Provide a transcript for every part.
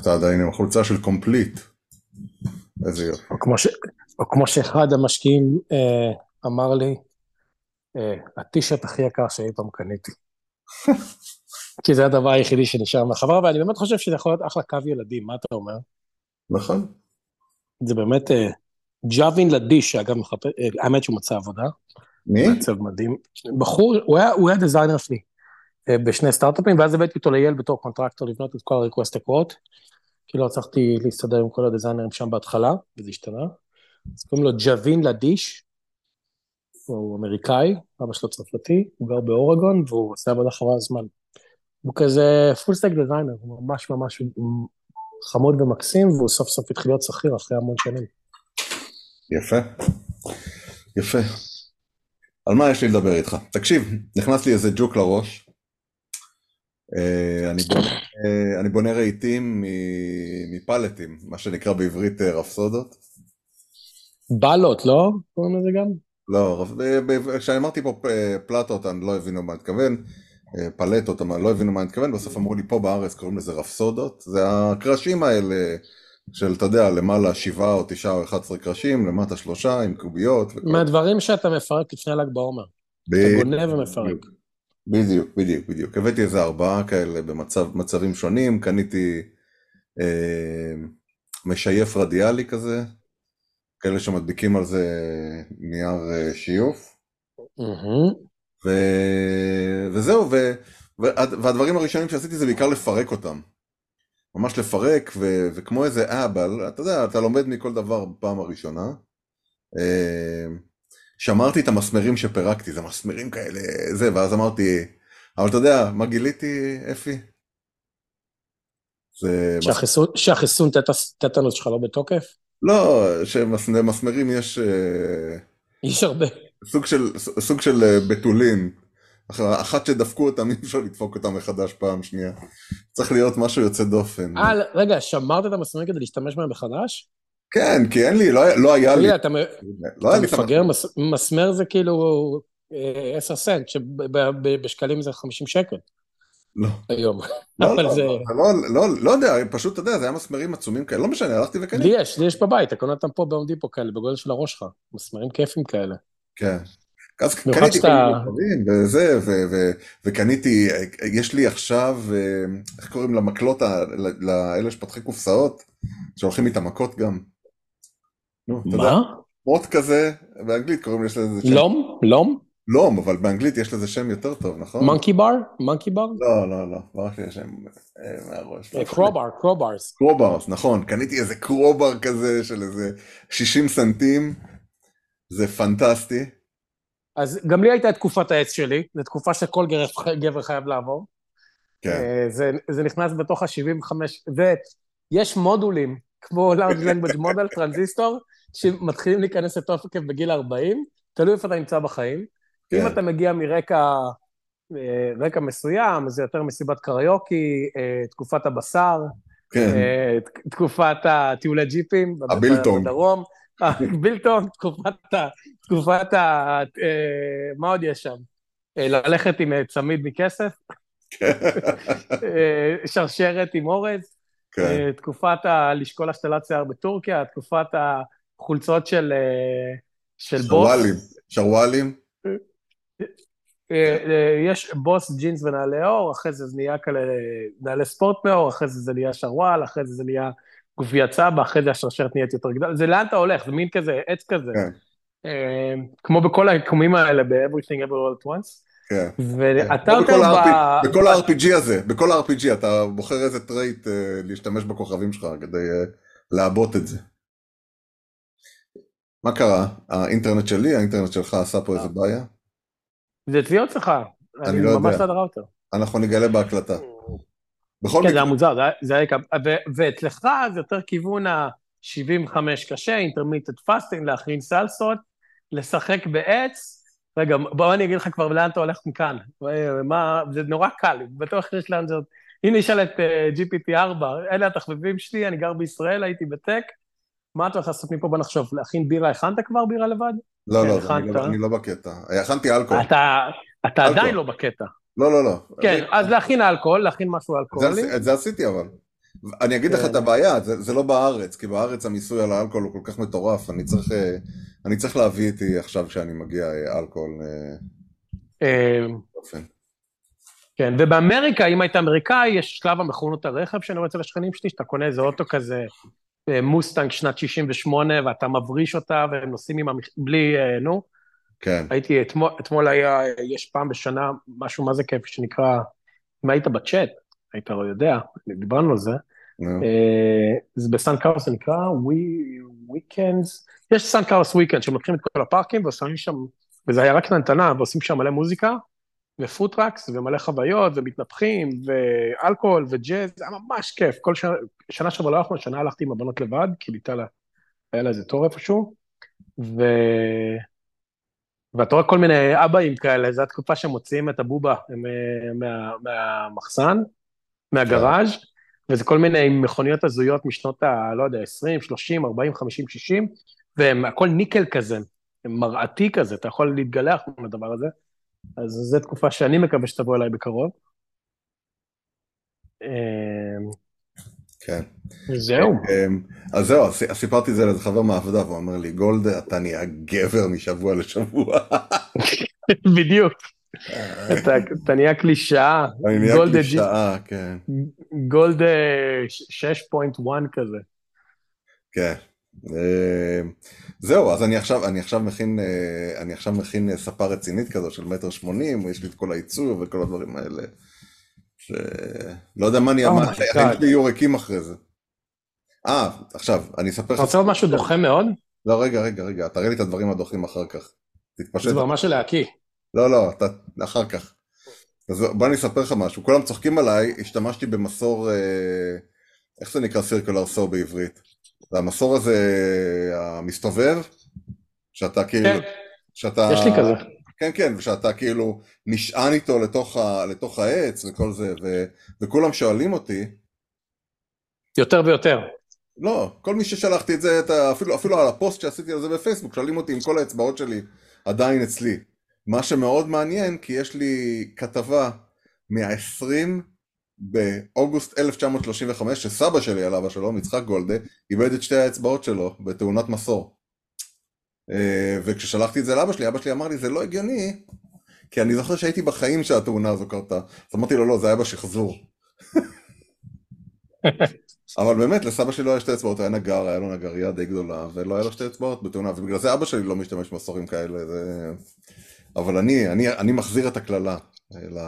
אתה עדיין עם החולצה של קומפליט. איזה יופי. או כמו, ש... או כמו שאחד המשקיעים אה, אמר לי, אה, הטישרט הכי יקר שאי פעם קניתי. כי זה הדבר היחידי שנשאר מהחברה, ואני באמת חושב שזה יכול להיות אחלה קו ילדים, מה אתה אומר? נכון. זה באמת אה, ג'אווין לדיש, שאגב, מחפש, אה, האמת שהוא מצא עבודה. מי? מעצב מדהים. בחור, הוא היה, הוא היה designer שלי בשני סטארט-אפים, ואז הבאתי אותו לייל בתור contractor לבנות את כל ה-request accord, כי לא הצלחתי להסתדר עם כל הדיזיינרים שם בהתחלה, וזה השתנה. אז קוראים לו ג'אווין לדיש, הוא אמריקאי, אבא שלו צרפתי, הוא גר באורגון, והוא עושה עבודה חבל על הזמן. הוא כזה full stack designer, הוא ממש ממש חמוד ומקסים, והוא סוף סוף התחיל להיות שכיר אחרי המון שנים. יפה. יפה. על מה יש לי לדבר איתך? תקשיב, נכנס לי איזה ג'וק לראש. אה, אני בונה, אה, אני בונה רהיטים מפלטים, מה שנקרא בעברית אה, רפסודות. בלות, לא? קוראים לזה גם? לא, כשאני אמרתי פה פלטות, אני לא הבינו מה אני. אה, פלטות, אבל לא הבינו מה אני מתכוון, בסוף אמרו לי פה בארץ קוראים לזה רפסודות. זה הקרשים האלה של, אתה יודע, למעלה שבעה או תשעה או 11 קרשים, למטה שלושה עם קוביות. וכל- מהדברים שאתה מפרק לפני ל"ג בעומר. אתה ב- בונה ומפרק. בדיוק, בדיוק, בדיוק. הבאתי איזה ארבעה כאלה במצבים שונים, קניתי אה, משייף רדיאלי כזה, כאלה שמדביקים על זה נייר אה, שיוף, מהמם. ו... וזהו, ו... וה- והדברים הראשונים שעשיתי זה בעיקר לפרק אותם. ממש לפרק, ו... וכמו איזה אבל, אתה יודע, אתה לומד מכל דבר בפעם הראשונה. שמרתי את המסמרים שפירקתי, זה מסמרים כאלה, זה, ואז אמרתי, אבל אתה יודע, מה גיליתי, אפי? זה... מס... שהחיסון- שהחיסון טטס- טטנוס שלך לא בתוקף? לא, שמסמרים יש אה, יש הרבה. סוג של, סוג של אה, בתולין. אח- אחת שדפקו אותם, אי אפשר לדפוק אותם מחדש פעם שנייה. צריך להיות משהו יוצא דופן. אה, רגע, שמרת את המסמרים כדי להשתמש בהם מחדש? כן, כי אין לי, לא, היה- לא היה לי, אתה לא אתה היה מפגר. מס- מסמר זה כאילו אה, 10 סנט, שבשקלים זה 50 שקל לא, היום. לא, לא, זה... לא, לא, לא, לא יודע, פשוט, אתה יודע, זה היה מסמרים עצומים כאלה, לא משנה, הלכתי וקניתי. לי יש, לי יש בבית, אתה קונה אותם פה בעומדי פה כאלה, בגודל של הראש שלך. מסמרים כיפים כאלה. כן. אז קניתי שאתה- דברים, וזה, ו- ו- וקניתי, יש לי עכשיו, אה, איך קוראים למקלות, לאלה שפתחי קופסאות, שהולכים איתם מכות גם. מה? מוט כזה, באנגלית קוראים לזה איזה שם. לום? לום? לום, אבל באנגלית יש לזה שם יותר טוב, נכון? monkey bar? monkey bar? לא, לא, לא, ברח לי השם אה, מהראש. crowbar, crowbars. crowbars, נכון, קניתי איזה crowbar כזה של איזה 60 סנטים, זה פנטסטי. אז גם לי הייתה תקופת העץ שלי, זו תקופה שכל גבר, גבר חייב לעבור. כן, אה, זה, זה נכנס בתוך ה-75, ויש מודולים, כמו large language model, טרנזיסטור, שמתחילים להיכנס לתוקף בגיל 40, תלוי איפה אתה נמצא בחיים. כן. אם אתה מגיע מרקע אה, רקע מסוים, זה יותר מסיבת קריוקי, אה, תקופת הבשר, כן, אה, תקופת הטיולי ג'יפים, הבילטונג. בדרום, בילטון, תקופת ה... תקופת ה... מה עוד יש שם? ללכת עם צמיד מכסף, אה, שרשרת עם אורז, כן, תקופת ה... לשקול השתלת שיער בטורקיה, תקופת החולצות של, אה, של בוס. שרוואלים, שרוואלים, אה, אה, יש בוס ג'ינס ונעלי עור, אחרי זה זה נהיה כאלה נעלי ספורט מעור, אחרי זה זה נהיה שרוואל, אחרי זה זה נהיה גופיית סבא, אחרי זה השרשרת נהיית יותר גדולה. זה לאן אתה הולך, זה מין כזה, עץ כזה. כן. כמו בכל היקומים האלה ב- Everything Everywhere All at Once. כן. ואתה יותר ב... בכל ה-RPG הזה, בכל ה-RPG אתה בוחר איזה trait להשתמש בכוכבים שלך כדי לעבות את זה. מה קרה? האינטרנט שלי, האינטרנט שלך עשה פה איזה בעיה? זה אצלי או אצלך? אני לא ממש יודע. לא ראוטר. אנחנו נגלה בהקלטה. בכל כן, זה מקרה, היה מוזר, זה היה- ואצלך זה יותר כיוון ה-75 קשה, intermittent fasting, להכין סלסות, לשחק בעץ. רגע, בוא אני אגיד לך כבר לאן אתה הולך מכאן. מה, זה נורא קל, בטוח יש לאן זאת. הנה נשאל את אה, GPT-4, אלה התחביבים שלי, אני גר בישראל, הייתי בטק. מה אתה הולך לעשות מפה? בוא נחשוב, להכין בירה, הכנת כבר בירה לבד? לא, כן, לא, הכנת. אני לא- אני לא בקטע. הכנתי אלכוהול. אתה, אתה אלכוהול. עדיין לא בקטע. לא, לא, לא. כן, אז להכין אלכוהול, להכין משהו אלכוהולי. את זה עשיתי אבל. אני אגיד לך כן. את הבעיה, זה, זה לא בארץ, כי בארץ המיסוי על האלכוהול הוא כל כך מטורף, אני צריך, אה, אני צריך להביא איתי עכשיו כשאני מגיע אה, אלכוהול אה, אה, באופן. כן, ובאמריקה, אם היית אמריקאי, יש שלב המכונות הרכב שאני רואה אצל השכנים שלי, שאתה קונה איזה אוטו כזה, אה, מוסטנג שנת 68, ואתה מבריש אותה, והם נוסעים עם המכ... בלי, אה, נו. כן, הייתי, אתמול, אתמול היה, יש פעם בשנה משהו מה זה כיף, שנקרא, אם היית בצ'אט, היית לא יודע, דיברנו על זה, אה, זה בסן קרלוס, זה נקרא weekends, יש סן קרלוס weekend, שהם לוקחים את כל הפארקים ועושים שם, וזה היה רק קטנטנה, ועושים שם מלא מוזיקה, ו-food trucks, ומלא חוויות, ומתנפחים, ואלכוהול, וג'אז, זה היה ממש כיף. כל שנה, שנה שעברה לא הלכנו, שנה הלכתי עם הבנות לבד, כי ליטל היה לה איזה תור איפשהו, ו... ואתה רואה כל מיני אבאים כאלה, זו התקופה שהם מוציאים את הבובה אה, מה, מהמחסן, מהגראז', וזה כל מיני מכוניות הזויות משנות ה... לא יודע, 20, 30, 40, 50, 60, והם הכל ניקל כזה, מראתי כזה, אתה יכול להתגלח מהדבר הזה. אז זו תקופה שאני מקווה שתבוא אליי בקרוב. אמ, כן. זהו. אמ, אז זהו, סיפרתי את זה לאיזה חבר מהעבודה, והוא אומר לי, גולדה, אתה נהיה גבר משבוע לשבוע. בדיוק. אתה נהיה קלישאה, אני נהיה קלישאה, כן. גולדה 6.1 כזה. כן. אמ, זהו, אז אני עכשיו, אני עכשיו מכין, אה, אני עכשיו מכין אה, ספה רצינית כזו של מטר שמונים, ויש לי את כל העיצוב וכל הדברים האלה. ש... לא יודע מה מה, my החיים. שלי יהיו ריקים אחרי זה. אה, עכשיו, אני אספר אתה לך... רוצה עוד משהו דוחה מאוד? לא, רגע, רגע, רגע, תראה לי את הדברים הדוחים אחר כך. תתפשט. זה ברמה של להקיא. לא, לא, אתה, אחר כך. אז בוא אני אספר לך משהו. כולם צוחקים עליי, השתמשתי במסור, אה, איך זה נקרא סירקולר סו בעברית? זה המסור הזה המסתובב, שאתה כאילו, כן, שאתה, יש לי כזה. כן, כן, ושאתה כאילו נשען איתו לתוך, ה, לתוך העץ וכל זה, ו, וכולם שואלים אותי, יותר ויותר. לא, כל מי ששלחתי את זה, את ה- אפילו, אפילו על הפוסט שעשיתי על זה בפייסבוק, שואלים אותי אם כל האצבעות שלי עדיין אצלי. מה שמאוד מעניין, כי יש לי כתבה מה-20 באוגוסט 1935, שסבא שלי, עליו השלום, יצחק גולדה, איבד את שתי האצבעות שלו בתאונת מסור. אה, וכששלחתי את זה לאבא שלי, אבא שלי אמר לי, זה לא הגיוני, כי אני זוכר שהייתי בחיים שהתאונה הזו קרתה. אז אמרתי לו, לא, זה היה בשחזור. אבל באמת, לסבא שלי לא היה שתי אצבעות, היה נגר, היה לו נגרייה די גדולה, ולא היה לו שתי אצבעות בתאונה, ובגלל זה אבא שלי לא משתמש במסורים כאלה, זה... אבל אני, אני, אני מחזיר את הקללה. ל...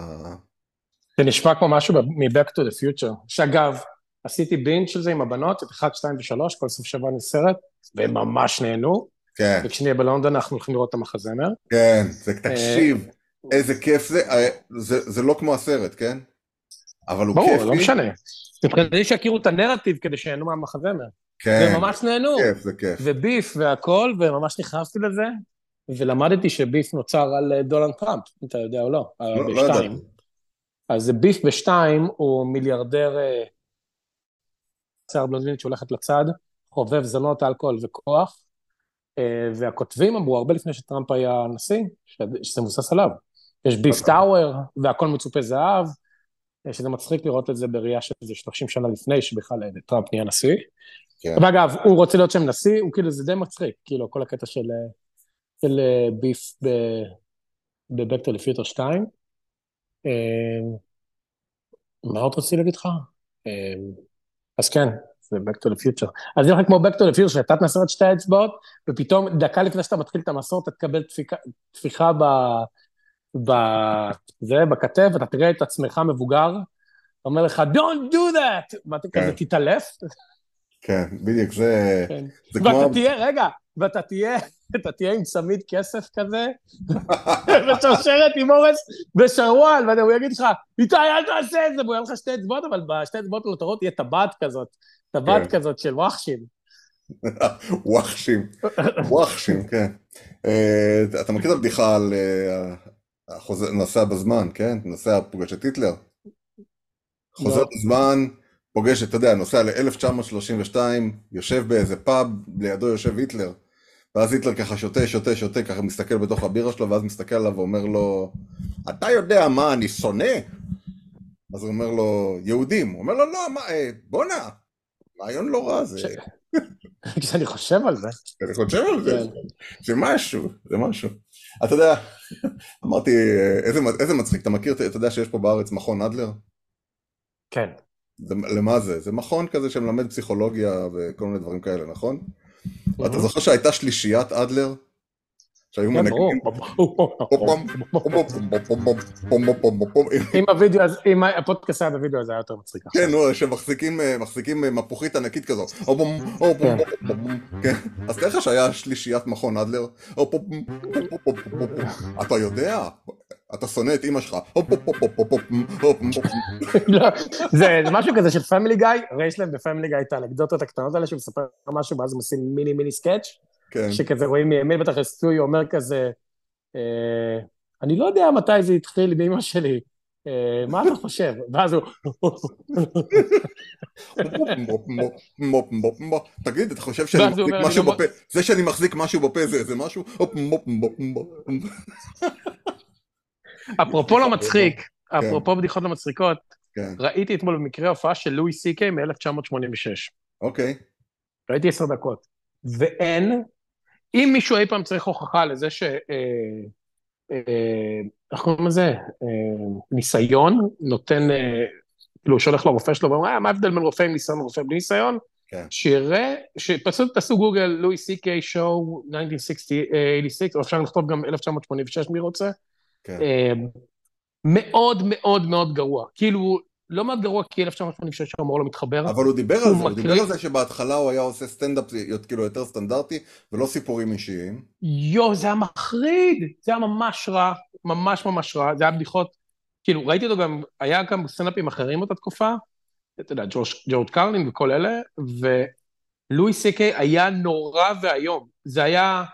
זה נשמע כמו משהו מ-Back to the Future. שאגב, עשיתי בינג' של זה עם הבנות, את 1, 2 ו-3, כל סוף שבוע אני סרט, והם ממש נהנו, כן, וכשנהיה בלונדון אנחנו הולכים לראות את המחזמר. כן, זה, תקשיב, איזה כיף זה, אה, זה, זה לא כמו הסרט, כן? אבל הוא ברור, כיף לא לי. משנה. מבחינתי שיכירו את הנרטיב כדי שיהנו מהמחזמר. כן, והם ממש נהנו. כיף, זה כיף. וביף והכל, וממש נכנסתי לזה, ולמדתי שביף נוצר על אה, דונלד טראמפ, אם אתה יודע או לא, לא, לא. ידעתי. אז ביף בשתיים הוא מיליארדר אה, שיער בלונדינית שהולכת לצד, חובב זונות, אלכוהול וכוח, אה, והכותבים אמרו, הרבה לפני שטראמפ היה נשיא, שזה מבוסס עליו. יש ביף טאוור, והכל מצופה זהב, אה, שזה מצחיק לראות את זה בראייה של איזה 30 שנה לפני שבכלל טראמפ נהיה נשיא. כן. ואגב, הוא רוצה להיות שם נשיא, הוא כאילו, זה די מצחיק, כאילו, כל הקטע של, של ביף ב-Back to the Future 2. מה עוד רציתי להגיד לך? אה, אז כן, זה Back to the Future. אז זה הולך כמו Back to the Future, שאתה תנסה את שתי האצבעות, ופתאום דקה לפני שאתה מתחיל את המסורת, אתה תקבל טפיחה ב... ב... זה, בכתף, ואתה תראה את עצמך מבוגר, אומר לך, Don't do that! ואתה כן. כזה תתעלף, כן, בדיוק, זה, כן. זה כמו... ואתה תהיה, רגע, ואתה תהיה, אתה תהיה עם צמיד כסף כזה, ושרשרת עם אורס ושרוואל, והוא יגיד לך, איתי, אל תעשה את זה, והוא יהיה לך שתי אצבעות, אבל בשתי אצבעות הנותרות תהיה טבעת כזאת, טבעת כן. כזאת של וואחשים. וואחשים, וואחשים, כן. אה, אתה מכיר את הבדיחה על אה, נוסע בזמן, כן? נוסע פוגש את היטלר? חוזר לא. בזמן, פוגש, אתה יודע, נוסע ל-1932, יושב באיזה פאב, לידו יושב היטלר, ואז היטלר ככה שותה, שותה, שותה, ככה מסתכל בתוך הבירה שלו, ואז מסתכל עליו ואומר לו, אתה יודע מה אני שונא? אז הוא אומר לו, יהודים. הוא אומר לו, לא, מה, אה, בואנה, רעיון לא רע זה. כשאני חושב על זה. אני חושב על זה, כן. זה משהו, זה משהו. אתה יודע, אמרתי, אה, איזה, איזה מצחיק, אתה מכיר, אתה יודע שיש פה בארץ מכון אדלר? כן. זה, למה זה? זה מכון כזה שמלמד פסיכולוגיה וכל מיני דברים כאלה, נכון? אתה זוכר שהייתה שלישיית אדלר? שהיו כן. מנגנים? אם הווידאו, הזה- אם הפודקאסט היה בווידאו הזה היה יותר מצחיק. כן, נו, שמחזיקים אה, מחזיקים אה, מפוחית ענקית כן. אז תאר לך שהיה שלישיית מכון אדלר. אתה יודע, אתה שונא את אימא שלך. לא, זה משהו כזה של Family Guy, הרי יש להם ב-Family Guy את האנקדוטות הקטנות האלה שהוא מספר משהו ואז הם עושים מיני מיני סקץ', כן, שכזה רואים מימין בטח סטואי אומר כזה, אה, אני לא יודע מתי זה התחיל באמא שלי, אה, מה אתה חושב? ואז הוא, תגיד, אתה חושב שאני מחזיק משהו לא- בפה? זה שאני מחזיק משהו בפה זה זה משהו? אפרופו לא מצחיק, אפרופו בדיחות לא מצחיקות, כן, ראיתי אתמול במקרה הופעה של לואי סי קיי מ-1986. אוקיי. ראיתי עשר דקות. ואין, אם מישהו אי פעם צריך הוכחה לזה ש... אה, אה, איך קוראים לזה? אה, ניסיון נותן, כאילו שהולך לרופא שלו ואומר, "אה, מה ההבדל בין רופא עם ניסיון לרופא בלי ניסיון? כן. שיראה, שפשוט תעשו גוגל, לואי סי קיי שואו 1986, או אפשר לכתוב גם 1986 מי רוצה. כן. מאוד מאוד מאוד גרוע. כאילו, לא מאוד גרוע כי 1986 המור לא מתחבר. אבל הוא דיבר על הוא זה, הוא דיבר מקריא- על זה שבהתחלה הוא היה עושה סטנדאפ כאילו יותר סטנדרטי ולא סיפורים אישיים. יואו, זה היה מחריד, זה היה ממש רע, ממש ממש רע, זה היה בדיחות, כאילו, ראיתי אותו גם, היה גם סטנדאפים אחרים באותה תקופה, אתה יודע, ג'ורג' קרלין וכל אלה, ולואי סי קיי היה נורא ואיום, זה היה,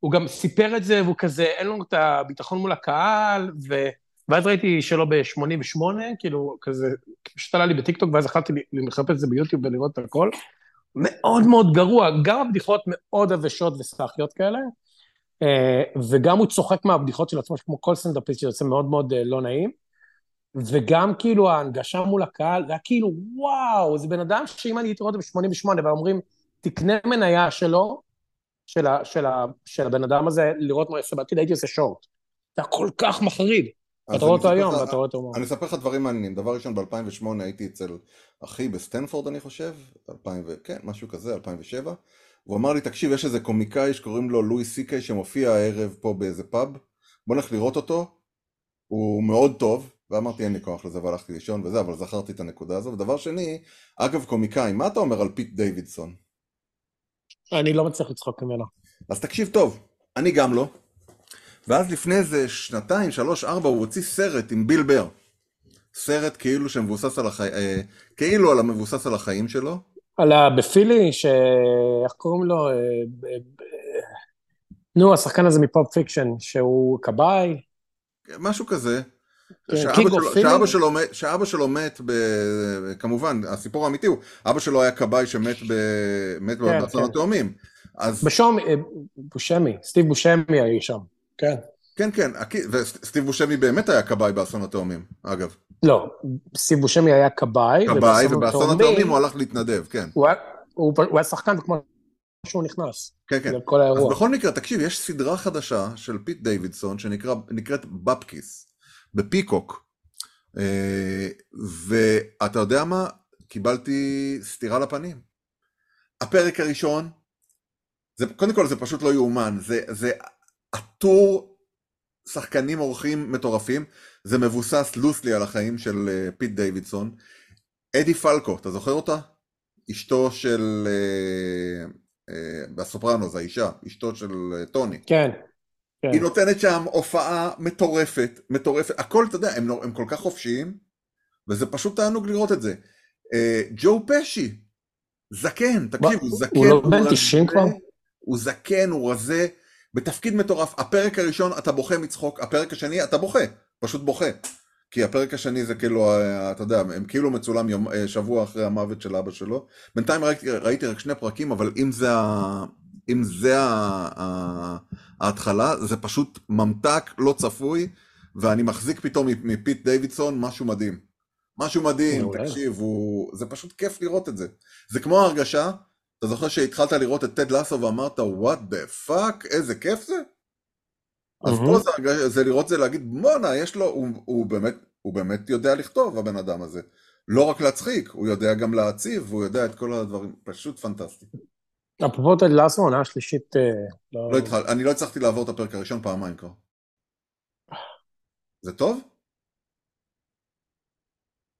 הוא גם סיפר את זה, והוא כזה, אין לו את הביטחון מול הקהל, ו... ואז ראיתי שלו ב-88, כאילו, כזה, פשוט עלה לי בטיקטוק, ואז החלטתי לחפש את זה ביוטיוב ולראות את הכל. מאוד מאוד גרוע, גם הבדיחות מאוד עבשות וסאחיות כאלה, אה, וגם הוא צוחק מהבדיחות של עצמו, כמו כל סטנדאפיסט שיוצא מאוד מאוד אה, לא נעים, וגם כאילו ההנגשה מול הקהל, זה היה כאילו, וואו, זה בן אדם שאם אני הייתי רואה אותו ב-88 ואומרים, תקנה מניה שלו, של, ה, של, ה, של הבן אדם הזה, לראות מה יעשה בעתיד, הייתי עושה שורט. זה היה כל כך מחריד. אתה רואה אותו היום, ואתה רואה אותו... אני אספר לך דברים מעניינים. דבר ראשון, ב-2008 הייתי אצל אחי בסטנפורד, אני חושב, 2000 ו... כן, משהו כזה, 2007. הוא אמר לי, תקשיב, יש איזה קומיקאי שקוראים לו לואי סי קיי שמופיע הערב פה באיזה פאב, בוא נלך לראות אותו, הוא מאוד טוב, ואמרתי, אין לי כוח לזה, והלכתי לישון וזה, אבל זכרתי את הנקודה הזו. ודבר שני, אגב קומיקאי, מה אתה אומר על פיט דיווידסון? אני לא מצליח לצחוק ממנו. אז תקשיב טוב, אני גם לא. ואז לפני איזה שנתיים, שלוש, ארבע, הוא הוציא סרט עם ביל בור. סרט כאילו שמבוסס על החיים, אה, כאילו על המבוסס על החיים שלו. על ה... בפילי, ש... איך קוראים לו? אה, ב- נו, השחקן הזה מפופ פיקשן, שהוא כבאי. משהו כזה. כן, שאבא שלו? שאבא, שלו, מת- שאבא שלו מת, ב, כמובן, הסיפור האמיתי הוא, אבא שלו היה כבאי שמת ב, מת כן, באסון כן. התאומים. אז בשום, אה, בושמי, סטיב בושמי היה שם. כן. כן, כן, וסטיב בושמי באמת היה כבאי באסון התאומים, אגב. לא, סטיב בושמי היה כבאי. כבאי, ובאסון התאומים הוא הלך להתנדב, כן. הוא היה- הוא הוא היה שחקן כמו שהוא נכנס. כן, כן. זה כל אז האירוע. בכל מקרה, תקשיב, יש סדרה חדשה של פיט דיווידסון שנקראת Bupkis, בפיקוק. אה, ואתה יודע מה? קיבלתי סטירה לפנים. הפרק הראשון, זה, קודם כל זה פשוט לא יאומן, זה, זה עטור שחקנים אורחים מטורפים, זה מבוסס loosely על החיים של אה, פיט דיווידסון. אדי פלקו, אתה זוכר אותה? אשתו של... אה, אה, בסופרנוס, האישה, אשתו של טוני. כן. כן. היא נותנת שם הופעה מטורפת, מטורפת, הכל, אתה יודע, הם, לא- הם כל כך חופשיים, וזה פשוט תענוג לראות את זה. אה, ג'ו פשי, זקן, תקשיב, הוא זקן, הוא לא בן רזה, 90 כבר? הוא זקן, הוא רזה, בתפקיד מטורף. הפרק הראשון אתה בוכה מצחוק, הפרק השני אתה בוכה, פשוט בוכה. כי הפרק השני זה כאילו, אה, אתה יודע, הם כאילו מצולם יום, אה, שבוע אחרי המוות של אבא שלו. בינתיים ראיתי, ראיתי רק שני פרקים, אבל אם זה, אם זה ההתחלה, זה פשוט ממתק לא צפוי, ואני מחזיק פתאום מפיט דיווידסון משהו מדהים. משהו מדהים. תקשיב, הוא... זה פשוט כיף לראות את זה. זה כמו ההרגשה, אתה זוכר שהתחלת לראות את טד לסו ואמרת, what the fuck, איזה כיף זה? אז. פה זה, זה לראות זה להגיד, בואנה, יש לו, הוא, הוא, באמת, הוא באמת יודע לכתוב, הבן אדם הזה. לא רק להצחיק, הוא יודע גם להציב, והוא יודע את כל הדברים, פשוט פנטסטי. אפרופו טד לאסו, העונה השלישית, אה, לא... לא התחל, אני לא הצלחתי לעבור את הפרק הראשון פעמיים כבר. זה טוב?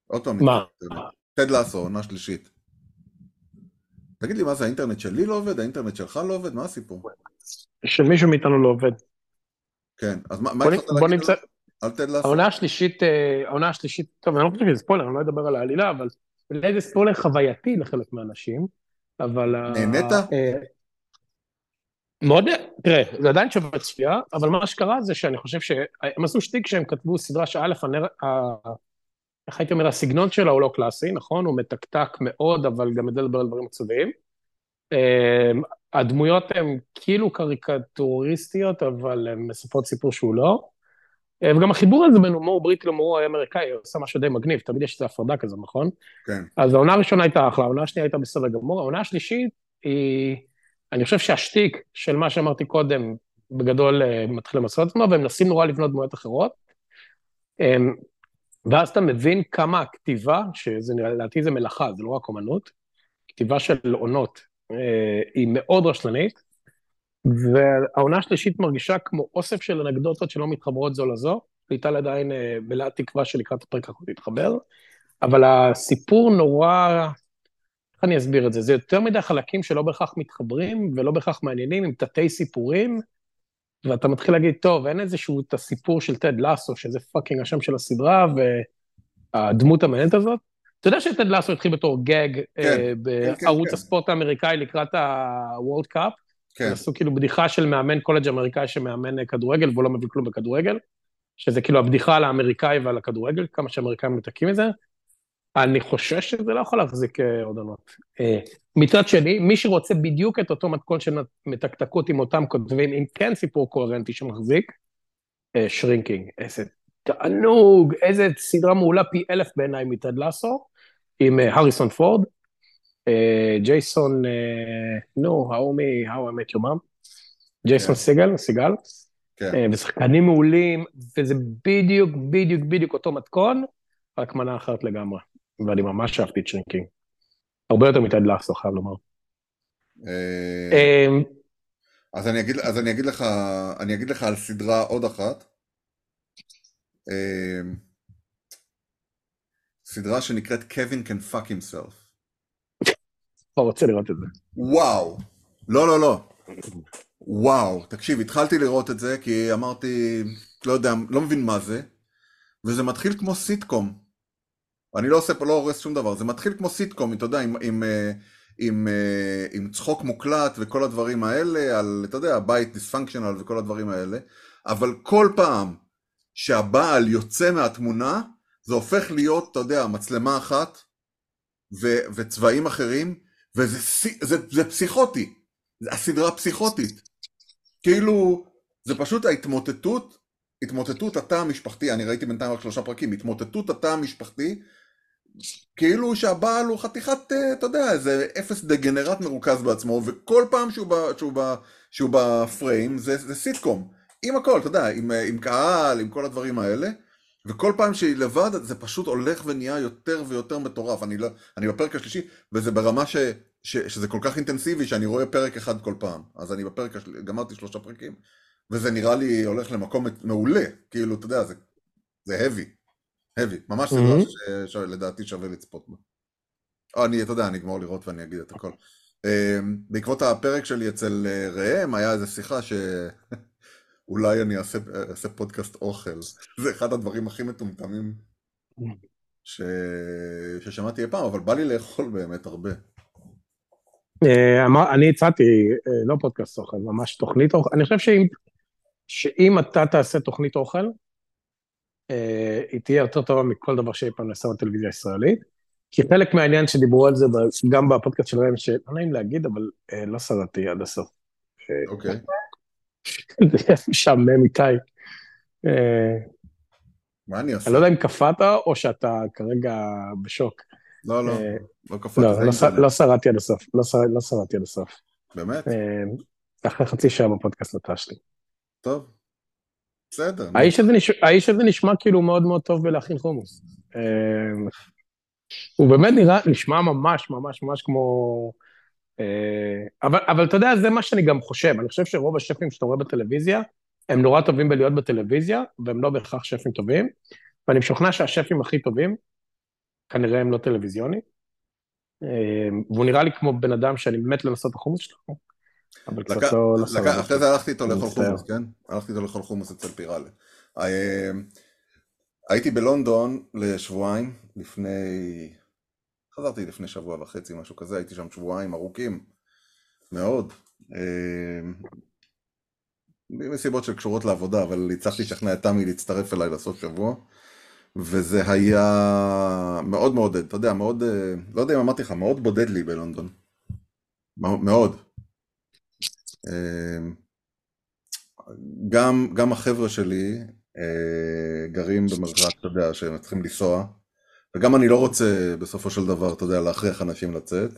עוד פעם, מה? טד לאסו, עונה שלישית. תגיד לי, מה זה, האינטרנט שלי לא עובד? האינטרנט שלך לא עובד? מה הסיפור? שמישהו מאיתנו לא עובד. כן, אז מה בוא התחלת בוא להגיד נמצא... על- על טד לאסו? העונה השלישית, אה, העונה השלישית, טוב, אני לא חושב שזה ספוילר, אני לא אדבר על העלילה, אבל אולי זה ספוילר חווייתי לחלק מהאנשים, אבל... ה- נהנית? אה, מאוד, תראה, זה עדיין שווה צפייה, אבל מה שקרה זה שאני חושב שהם עשו שטיק שהם כתבו סדרה שא', איך הייתי אומר, הסגנון שלה הוא לא קלאסי, נכון? הוא מתקתק מאוד, אבל גם יודע לדבר על דברים עצובים. אה, הדמויות הן כאילו קריקטוריסטיות, אבל הן מספרות סיפור שהוא לא. אה, וגם החיבור הזה בין הומור בריטי להומור אמריקאי עושה משהו די מגניב, תמיד יש איזו הפרדה כזו, נכון? כן, אז העונה הראשונה הייתה אחלה, העונה השנייה הייתה בסדר גמור, העונה השלישית היא, אני חושב שהשטיק של מה שאמרתי קודם, בגדול אה, מתחיל למסור את עצמו, והם מנסים נורא לבנות דמויות אחרות. ואז אתה מבין כמה הכתיבה, שזה לדעתי זה מלאכה, זה לא רק אומנות, כתיבה של עונות אה, היא מאוד רשלנית, והעונה השלישית מרגישה כמו אוסף של אנקדוטות שלא מתחברות זו לזו. ליטל עדיין אה, מלאת תקווה שלקראת הפרק האחרון היא תתחבר, אבל הסיפור נורא, איך אני אסביר את זה? זה יותר מדי חלקים שלא בהכרח מתחברים ולא בהכרח מעניינים, עם תתי סיפורים, ואתה מתחיל להגיד, טוב, אין איזשהו את הסיפור של טד לאסו, שזה fucking השם של הסדרה, והדמות המעניינת הזאת. אתה יודע שטד לאסו התחיל בתור גג כן, אה, כן, בערוץ כן. הספורט האמריקאי לקראת ה-World Cup? כן, עשו כאילו בדיחה של מאמן קולג' אמריקאי שמאמן אה, כדורגל והוא לא מבין כלום בכדורגל, שזה כאילו הבדיחה על האמריקאי ועל הכדורגל, כמה שאמריקאים מתקים את זה. אני חושש שזה לא יכול להחזיק אה, עוד עונות. אה, מצד שני, מי שרוצה בדיוק את אותו מתכון של מתקתקות עם אותם כותבים, אם כן סיפור קוהרנטי שמחזיק, אה, שרינקינג, איזה תענוג, איזה סדרה מעולה פי אלף בעיניי מטד לאסו, עם הריסון פורד, ג'ייסון, נו, I Met Your Mom, ג'ייסון כן. סיגל, סיגל, כן. ושחקנים מעולים, וזה בדיוק, בדיוק, בדיוק אותו מתכון, רק מנה אחרת לגמרי. ואני ממש אהבתי את שרינקינג. הרבה יותר מטד לאסו, חייב לומר. אה, אה, אז אני אגיד, אז אני אגיד לך, אני אגיד לך על סדרה עוד אחת. אה, סדרה שנקראת Kevin can fuck himself. לא רוצה לראות את זה. וואו. לא, לא, לא. וואו. תקשיב, התחלתי לראות את זה כי אמרתי, לא יודע, לא מבין מה זה, וזה מתחיל כמו סיטקום. אני לא עושה פה, לא הורס שום דבר, זה מתחיל כמו סיטקום, אתה יודע, עם, עם, אה, עם, אה, עם צחוק מוקלט וכל הדברים האלה, על, אתה יודע, בית דיספונקשיונל וכל הדברים האלה, אבל כל פעם שהבעל יוצא מהתמונה, זה הופך להיות, אתה יודע, מצלמה אחת ו, וצבעים אחרים, וזה זה, זה פסיכוטי, הסדרה פסיכוטית. כאילו, זה פשוט ההתמוטטות, התמוטטות התא המשפחתי, אני ראיתי בינתיים רק שלושה פרקים, התמוטטות התא המשפחתי, כאילו שהבעל הוא חתיכת, אה, אתה יודע, איזה אפס דגנרט מרוכז בעצמו, וכל פעם שהוא, ב, שהוא, ב, שהוא בפריים זה, זה סיטקום, עם הכל, אתה יודע, עם, אה, עם קהל, עם כל הדברים האלה, וכל פעם שהיא לבד זה פשוט הולך ונהיה יותר ויותר מטורף, אני, לא, אני בפרק השלישי, וזה ברמה ש, ש, שזה כל כך אינטנסיבי שאני רואה פרק אחד כל פעם, אז אני בפרק, השל... גמרתי שלושה פרקים, וזה נראה לי הולך למקום מעולה, כאילו, אתה יודע, זה, זה heavy, heavy, ממש סדרה Mhm. ש- שלדעתי שווה לצפות בה. או, אני, אתה יודע, אני אגמור לראות ואני אגיד את הכל. אמ, בעקבות הפרק שלי אצל אה, ראם, היה איזו שיחה שאולי אני אעשה, אעשה פודקאסט אוכל. זה אחד הדברים הכי מטומטמים ש... ששמעתי אי פעם, אבל בא לי לאכול באמת הרבה. אה, אמר- אני הצעתי, אה, לא פודקאסט אוכל, ממש תוכנית אוכל. אני חושב שאם, שאם אתה תעשה תוכנית אוכל, אה, היא תהיה יותר טובה מכל דבר שאי פעם נעשה בטלוויזיה הישראלית. כי חלק מהעניין שדיברו על זה גם בפודקאסט של ראם, שלא נעים להגיד, אבל אה, לא סרטתי עד הסוף. אה, אוקיי. זה משעמם איתי. אה, מה אני עושה? אני לא יודע אם קפאת או שאתה כרגע בשוק. לא, לא, אה, לא קפאתי, לא, לא. לא שרדתי עד הסוף, לא לא שרדתי עד הסוף. באמת? אה, אחרי חצי שעה בפודקאסט נטש לי. טוב. בסדר. האיש הזה נש- האיש הזה נשמע כאילו מאוד מאוד טוב בלהכין חומוס. אה, הוא באמת נראה, נשמע ממש ממש ממש כמו... אה, אבל, אבל אתה יודע, זה מה שאני גם חושב. אני חושב שרוב השפים שאתה רואה בטלוויזיה, הם נורא טובים בלהיות בטלוויזיה, והם לא בהכרח שפים טובים. ואני משוכנע שהשפים הכי טובים, כנראה הם לא טלוויזיונים. אה, והוא נראה לי כמו בן אדם שאני מת לנסות את החומוס שלו, אבל קצת לקח- לא, לא סבבה. אחרי זה הלכתי איתו לאכול. חומוס, כן? הלכתי איתו לאכול חומוס אצל פיראלה. אה, הייתי בלונדון לשבועיים, לפני... חזרתי לפני שבוע וחצי, משהו כזה, הייתי שם שבועיים ארוכים מאוד. אה, מסיבות שקשורות לעבודה, אבל הצלחתי לשכנע את תמי להצטרף אליי לסוף שבוע. וזה היה מאוד מעודד, אתה יודע, מאוד, אה, לא יודע אם אמרתי לך, מאוד בודד לי בלונדון. מאו- מאוד. אה, גם, גם החבר'ה שלי אה, גרים במרחק, אתה יודע, שהם צריכים לנסוע, וגם אני לא רוצה בסופו של דבר, אתה יודע, להכריח אנשים לצאת,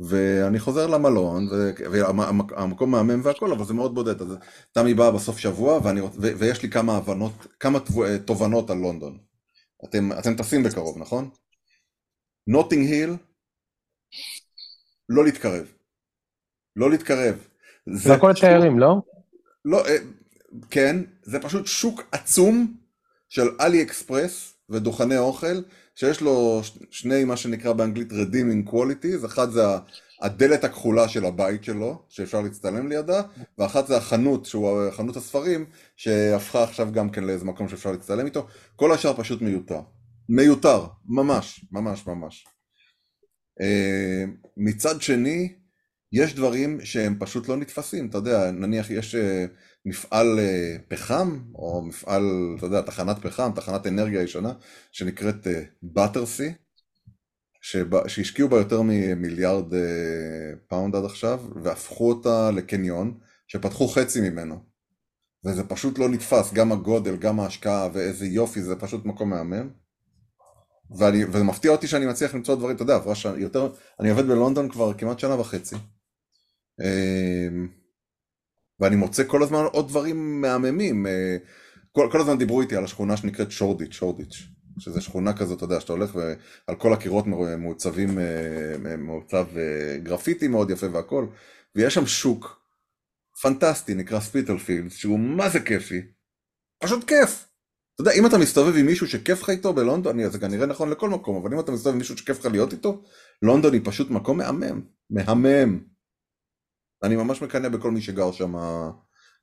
ואני חוזר למלון, ו- והמקום מהמם והכל, אבל זה מאוד בודד. אז תמי באה בסוף שבוע, ואני, ו- ויש לי כמה הבנות, כמה תבו- תובנות על לונדון. אתם, אתם טסים בקרוב, נכון? נוטינג היל, לא להתקרב. לא להתקרב. זה הכל תיירים, לא? לא, אה, כן, זה פשוט שוק עצום של אלי אקספרס ודוכני אוכל, שיש לו שני, מה שנקרא באנגלית redeeming qualities, אחד זה הדלת הכחולה של הבית שלו, שאפשר להצטלם לידה, ואחת זה החנות, שהוא חנות הספרים, שהפכה עכשיו גם כן לאיזה מקום שאפשר להצטלם איתו. כל השאר פשוט מיותר. מיותר, ממש, ממש, ממש. אה, מצד שני, יש דברים שהם פשוט לא נתפסים, אתה יודע, נניח יש אה, מפעל אה, פחם, או מפעל, אתה יודע, תחנת פחם, תחנת אנרגיה ישנה, שנקראת באטרסי, שהשקיעו בה יותר ממיליארד אה, pound עד עכשיו, והפכו אותה לקניון, שפתחו חצי ממנו. וזה פשוט לא נתפס, גם הגודל, גם ההשקעה, ואיזה יופי, זה פשוט מקום מהמם. ואני, וזה מפתיע אותי שאני מצליח למצוא דברים, אתה יודע, עברה שנה, יותר, אני עובד בלונדון כבר כמעט שנה וחצי. אמ, ואני מוצא כל הזמן עוד דברים מהממים. אה, כל, כל הזמן דיברו איתי על השכונה שנקראת שורדיץ', שורדיץ', שזה שכונה כזאת, אתה יודע, שאתה הולך ועל כל הקירות מעוצבים, אה, מעוצב אה, גרפיטי מאוד יפה והכל, ויש שם שוק פנטסטי, נקרא ספיטלפילד, שהוא מה זה כיפי, פשוט כיף. אתה יודע, אם אתה מסתובב עם מישהו שכיף לך איתו בלונדון, זה כנראה נכון לכל מקום, אבל אם אתה מסתובב עם מישהו שכיף לך להיות איתו, לונדון היא פשוט מקום מהמם, מהמם. אני ממש מקנא בכל מי שגר שם.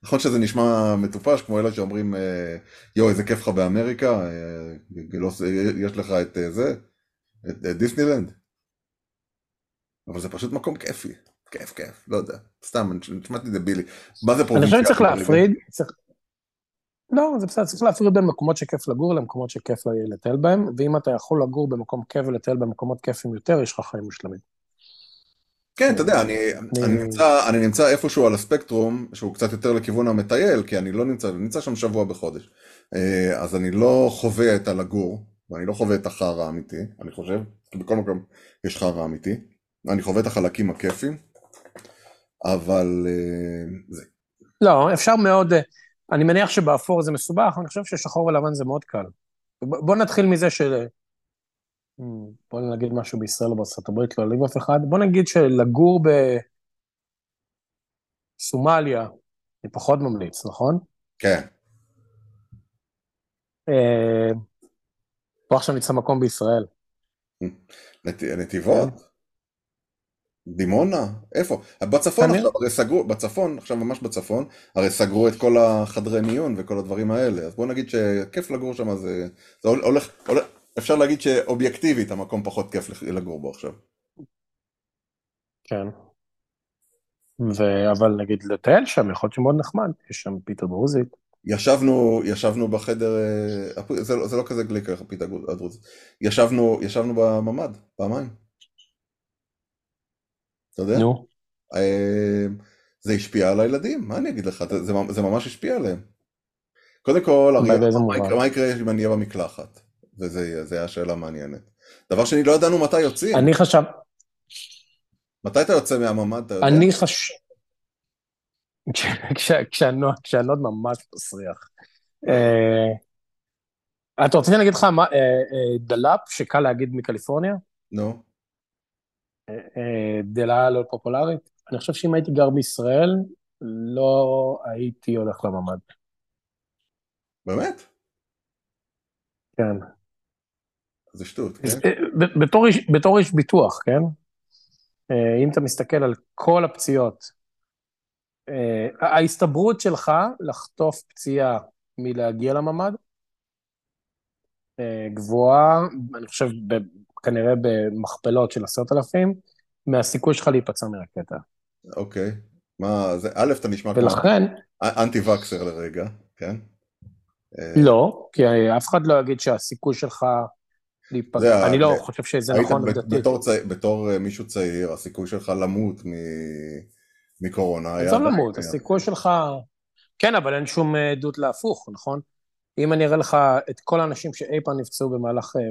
נכון שזה נשמע מטופש, כמו אלה שאומרים, אה, יואו, איזה כיף לך באמריקה, אה, לא, יש לך את אה, זה, את, את דיסנילנד. אבל זה פשוט מקום כיפי, כיף כיף, לא יודע, סתם, נשמעתי דבילי. מה זה פרובינציה? אני חושב שצריך להפריד, צריך... לא, זה בסדר, צריך להפריד בין מקומות שכיף לגור למקומות שכיף לטייל בהם, ואם אתה יכול לגור במקום כיף ולטייל במקומות כיפים יותר, יש לך חיים מושלמים. כן, אתה יודע, אני, אני, נמצא, אני נמצא איפשהו על הספקטרום, שהוא קצת יותר לכיוון המטייל, כי אני לא נמצא, אני נמצא שם שבוע בחודש. אז אני לא חווה את הלגור, ואני לא חווה את החרא האמיתי, אני חושב, כי בכל מקום יש חרא אמיתי. אני חווה את החלקים הכיפים, אבל זה... לא, אפשר מאוד, אני מניח שבאפור זה מסובך, אני חושב ששחור ולבן זה מאוד קל. בוא נתחיל מזה של... בוא נגיד משהו בישראל או בארצות הברית, לא להעליב אף אחד. בוא נגיד שלגור בסומליה, אני פחות ממליץ, נכון? כן. פה עכשיו נמצא מקום בישראל. נת... נתיבות? דימונה? איפה? בצפון עכשיו, הרי סגרו, בצפון, עכשיו ממש בצפון, הרי סגרו את כל החדרי מיון וכל הדברים האלה, אז בוא נגיד שכיף לגור שם, זה, זה הולך, הולך, אפשר להגיד שאובייקטיבית המקום פחות כיף לגור בו עכשיו. כן. ו... אבל נגיד לטייל שם, יכול להיות שמאוד נחמד, יש שם פיתה דרוזית. ישבנו, ישבנו בחדר, זה, לא, זה לא כזה גליק, פיתה דרוזית, ישבנו, ישבנו בממ"ד, פעמיים. אתה יודע? נו. זה השפיע על הילדים, מה אני אגיד לך, זה, זה ממש השפיע עליהם. קודם כל, אריה, מה מה יקרה אם אני אהיה במקלחת? וזו השאלה המעניינת. דבר שני, לא ידענו מתי יוצאים. אני חשב... מתי אתה יוצא מהממ"ד, אתה יודע? אני חש... כש- כש- כשהנוד ממש מסריח. אה, אתה רוצה שאני אגיד לך מה, אה, אה, דלאפ, שקל להגיד מקליפורניה? נו, אה, דלה לא פופולרית? אני חושב שאם הייתי גר בישראל, לא הייתי הולך לממ"ד. באמת? כן. זה שטות, כן? אה, בתור איש- בתור איש ביטוח, כן? אה, אם אתה מסתכל על כל הפציעות, אה, ההסתברות שלך לחטוף פציעה מלהגיע לממ"ד גבוהה, אני חושב ב- כנראה במכפלות של עשרת אלפים, מהסיכוי שלך להיפצע מרקטה. אוקיי. מה, זה, א', אתה נשמע כמו ולכן, אנטי וקסר לרגע, כן? לא, כי אף אחד לא יגיד שהסיכוי שלך ה- אני לא חושב שזה נכון עובדתית. בתור, אה, מישהו צעיר, הסיכוי שלך למות מ, מקורונה היה... עזוב למות, הסיכוי שלך... כן, אבל אין שום אה, עדות להפוך, נכון? אם אני אראה לך את כל האנשים שאי פעם נפצעו במהלך... אה,